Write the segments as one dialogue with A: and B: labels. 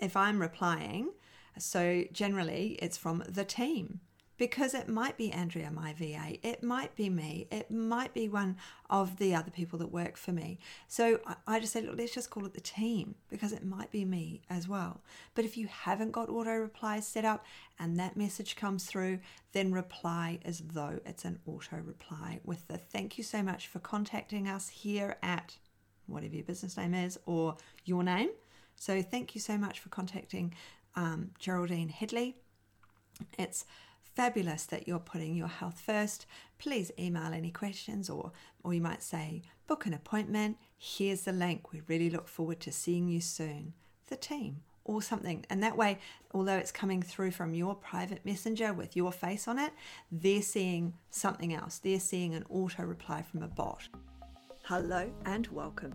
A: if I'm replying, so generally it's from the team because it might be Andrea, my VA, it might be me, it might be one of the other people that work for me. So I just said, look, let's just call it the team because it might be me as well. But if you haven't got auto replies set up and that message comes through, then reply as though it's an auto reply with the thank you so much for contacting us here at whatever your business name is or your name. So thank you so much for contacting um, Geraldine Headley. It's fabulous that you're putting your health first. Please email any questions or or you might say book an appointment. Here's the link. We really look forward to seeing you soon. The team or something. And that way, although it's coming through from your private messenger with your face on it, they're seeing something else. They're seeing an auto reply from a bot. Hello and welcome.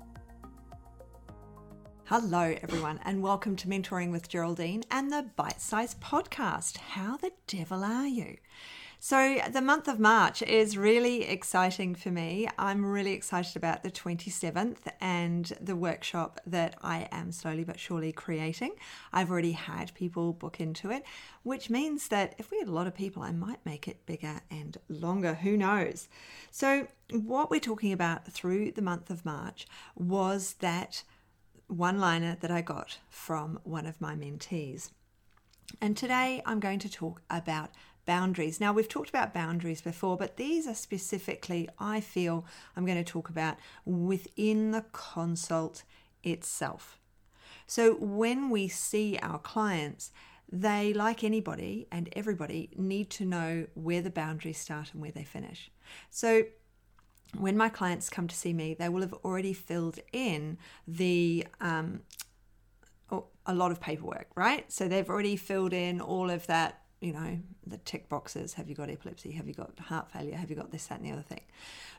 A: Hello, everyone, and welcome to Mentoring with Geraldine and the Bite Size Podcast. How the devil are you? So, the month of March is really exciting for me. I'm really excited about the 27th and the workshop that I am slowly but surely creating. I've already had people book into it, which means that if we had a lot of people, I might make it bigger and longer. Who knows? So, what we're talking about through the month of March was that one liner that I got from one of my mentees. And today I'm going to talk about boundaries. Now, we've talked about boundaries before, but these are specifically, I feel, I'm going to talk about within the consult itself. So, when we see our clients, they, like anybody and everybody, need to know where the boundaries start and where they finish. So, when my clients come to see me, they will have already filled in the um, a lot of paperwork, right? So they've already filled in all of that you know, the tick boxes have you got epilepsy? Have you got heart failure? Have you got this, that, and the other thing?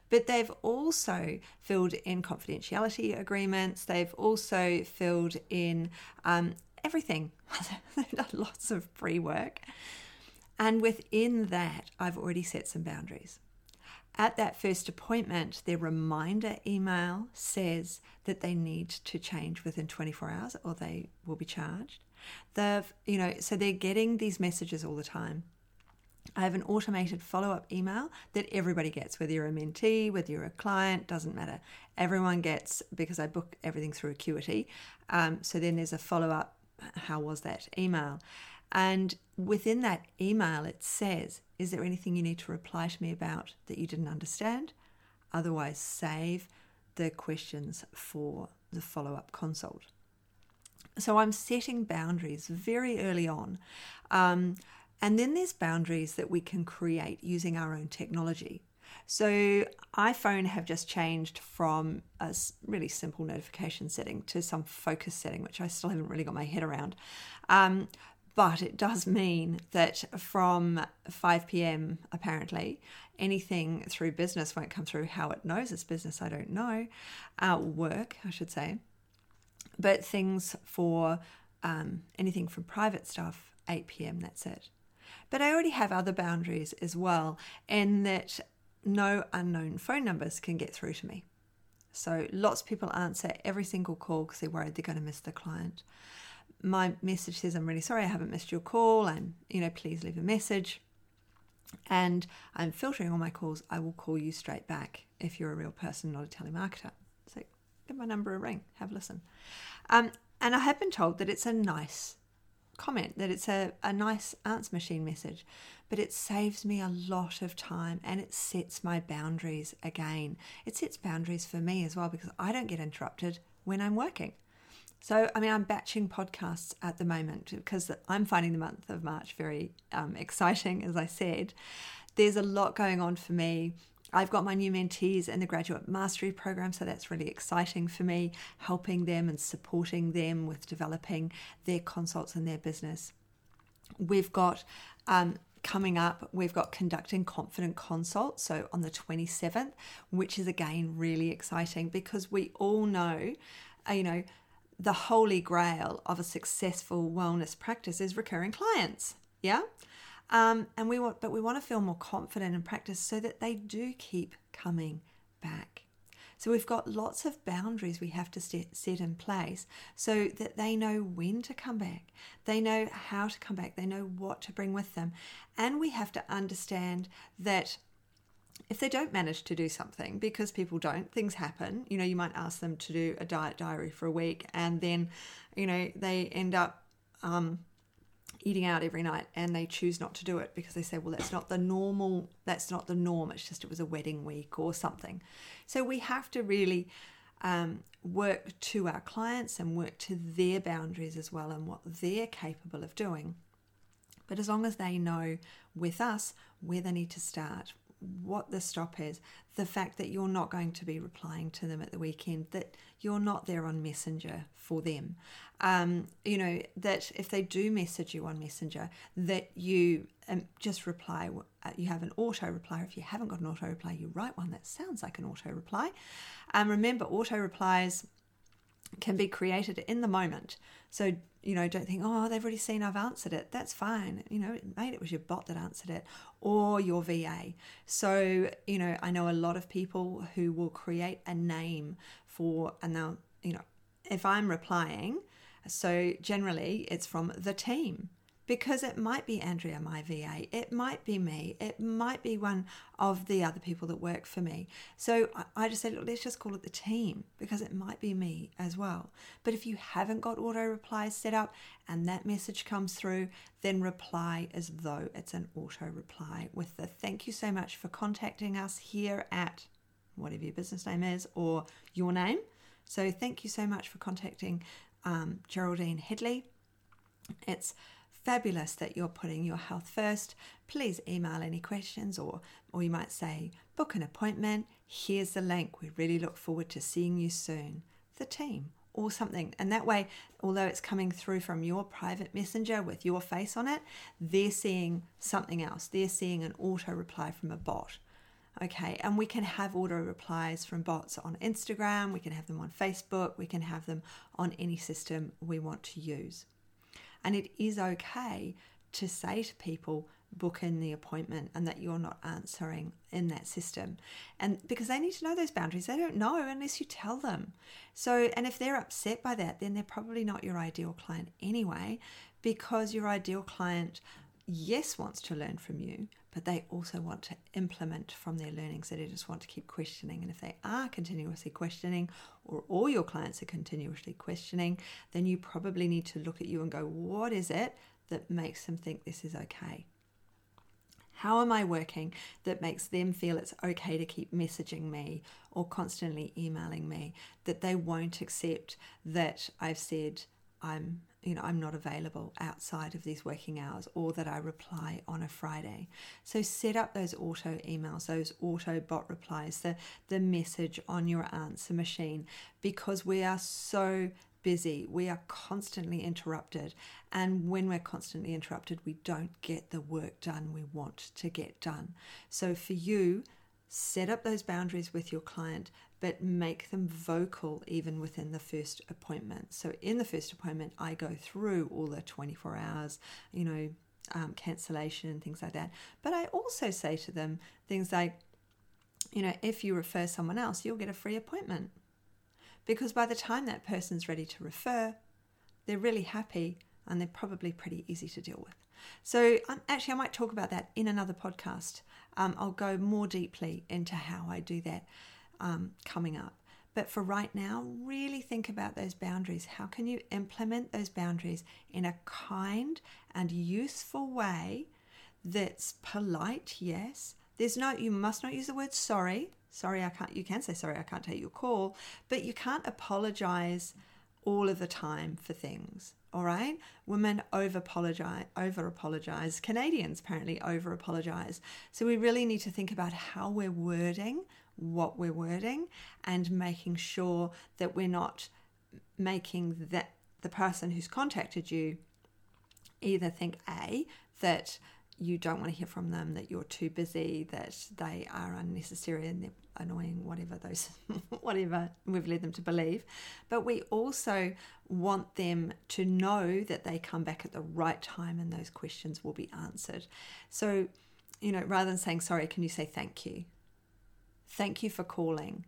A: But they've also filled in confidentiality agreements, they've also filled in um, everything. they've done lots of pre work. And within that, I've already set some boundaries. At that first appointment, their reminder email says that they need to change within 24 hours or they will be charged. They've, you know, so they're getting these messages all the time. I have an automated follow up email that everybody gets, whether you're a mentee, whether you're a client, doesn't matter. Everyone gets because I book everything through Acuity. Um, so then there's a follow up how was that email? And within that email, it says, Is there anything you need to reply to me about that you didn't understand? Otherwise, save the questions for the follow up consult. So I'm setting boundaries very early on. Um, and then there's boundaries that we can create using our own technology. So iPhone have just changed from a really simple notification setting to some focus setting, which I still haven't really got my head around. Um, but it does mean that from 5 p.m., apparently, anything through business won't come through. How it knows it's business, I don't know. Uh, work, I should say but things for um, anything from private stuff, 8 p.m., that's it. But I already have other boundaries as well, in that no unknown phone numbers can get through to me. So lots of people answer every single call because they're worried they're going to miss the client. My message says, I'm really sorry I haven't missed your call, and you know, please leave a message. And I'm filtering all my calls. I will call you straight back if you're a real person, not a telemarketer So give my number a ring, have a listen. Um, and I have been told that it's a nice comment, that it's a, a nice answer machine message, but it saves me a lot of time and it sets my boundaries again. It sets boundaries for me as well because I don't get interrupted when I'm working. So, I mean, I'm batching podcasts at the moment because I'm finding the month of March very um, exciting, as I said. There's a lot going on for me I've got my new mentees in the graduate mastery program, so that's really exciting for me, helping them and supporting them with developing their consults and their business. We've got um, coming up, we've got conducting confident consults, So on the 27th, which is again really exciting because we all know, uh, you know, the holy grail of a successful wellness practice is recurring clients. Yeah. Um, and we want, but we want to feel more confident in practice so that they do keep coming back. So we've got lots of boundaries we have to set in place so that they know when to come back, they know how to come back, they know what to bring with them. And we have to understand that if they don't manage to do something, because people don't, things happen. You know, you might ask them to do a diet diary for a week and then, you know, they end up um, eating out every night and they choose not to do it because they say well that's not the normal that's not the norm. It's just it was a wedding week or something. So we have to really um, work to our clients and work to their boundaries as well and what they're capable of doing. But as long as they know with us where they need to start what the stop is, the fact that you're not going to be replying to them at the weekend, that you're not there on Messenger for them. Um, you know, that if they do message you on Messenger, that you um, just reply, uh, you have an auto reply. If you haven't got an auto reply, you write one that sounds like an auto reply. Um, remember, auto replies can be created in the moment. So, you know, don't think, oh, they've already seen I've answered it. That's fine. You know, mate, it was your bot that answered it or your VA. So, you know, I know a lot of people who will create a name for, and they'll, you know, if I'm replying, so generally it's from the team because it might be Andrea, my VA, it might be me, it might be one of the other people that work for me. So I just said, look, let's just call it the team because it might be me as well. But if you haven't got auto replies set up and that message comes through, then reply as though it's an auto reply with the thank you so much for contacting us here at whatever your business name is or your name. So thank you so much for contacting um, Geraldine Headley. It's fabulous that you're putting your health first. Please email any questions or or you might say book an appointment. Here's the link. We really look forward to seeing you soon. The team or something. And that way, although it's coming through from your private messenger with your face on it, they're seeing something else. They're seeing an auto reply from a bot. Okay, and we can have auto replies from bots on Instagram, we can have them on Facebook, we can have them on any system we want to use. And it is okay to say to people, book in the appointment and that you're not answering in that system. And because they need to know those boundaries, they don't know unless you tell them. So, and if they're upset by that, then they're probably not your ideal client anyway, because your ideal client, yes, wants to learn from you, but they also want to implement from their learnings. They just want to keep questioning. And if they are continuously questioning, or all your clients are continuously questioning, then you probably need to look at you and go, what is it that makes them think this is okay? How am I working that makes them feel it's okay to keep messaging me or constantly emailing me? That they won't accept that I've said I'm you know I'm not available outside of these working hours or that I reply on a Friday. So set up those auto emails, those auto bot replies, the the message on your answer machine because we are so busy. We are constantly interrupted. And when we're constantly interrupted, we don't get the work done we want to get done. So for you, set up those boundaries with your client but make them vocal even within the first appointment. So, in the first appointment, I go through all the 24 hours, you know, um, cancellation and things like that. But I also say to them things like, you know, if you refer someone else, you'll get a free appointment. Because by the time that person's ready to refer, they're really happy and they're probably pretty easy to deal with. So, um, actually, I might talk about that in another podcast. Um, I'll go more deeply into how I do that um, coming up. But for right now, really think about those boundaries. How can you implement those boundaries in a kind and useful way that's polite? Yes. There's no, you must not use the word sorry. Sorry, I can't, you can say sorry, I can't take your call, but you can't apologize all of the time for things. All right, women over apologize, over apologize. Canadians apparently over apologize. So we really need to think about how we're wording what we're wording and making sure that we're not making that the person who's contacted you either think A, that you don't want to hear from them, that you're too busy, that they are unnecessary and they're annoying, whatever those, whatever we've led them to believe. But we also want them to know that they come back at the right time and those questions will be answered. So, you know, rather than saying sorry, can you say thank you? Thank you for calling.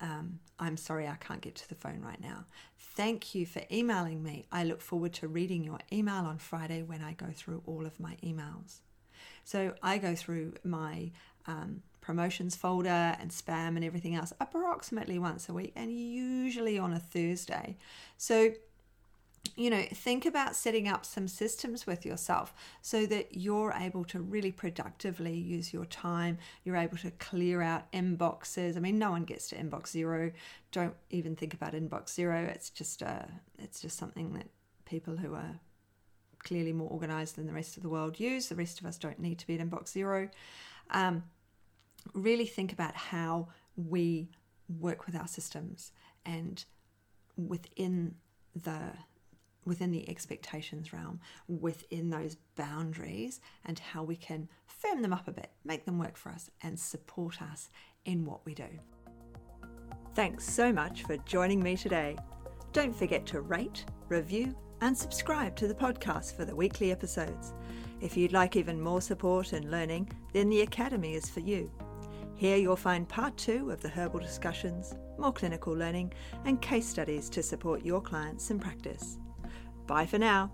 A: Um, I'm sorry I can't get to the phone right now. Thank you for emailing me. I look forward to reading your email on Friday when I go through all of my emails. So I go through my um, promotions folder and spam and everything else approximately once a week and usually on a Thursday. So you know, think about setting up some systems with yourself so that you're able to really productively use your time. You're able to clear out inboxes. I mean, no one gets to inbox zero. Don't even think about inbox zero. It's just a, uh, it's just something that people who are clearly more organized than the rest of the world use. The rest of us don't need to be at inbox zero. Um, really think about how we work with our systems and within the within the expectations realm, within those boundaries, and how we can firm them up a bit, make them work for us, and support us in what we do. Thanks so much for joining me today. Don't forget to rate, review, and subscribe to the podcast for the weekly episodes. If you'd like even more support and learning, then the Academy is for you. Here you'll find part two of the herbal discussions, more clinical learning, and case studies to support your clients in practice. Bye for now.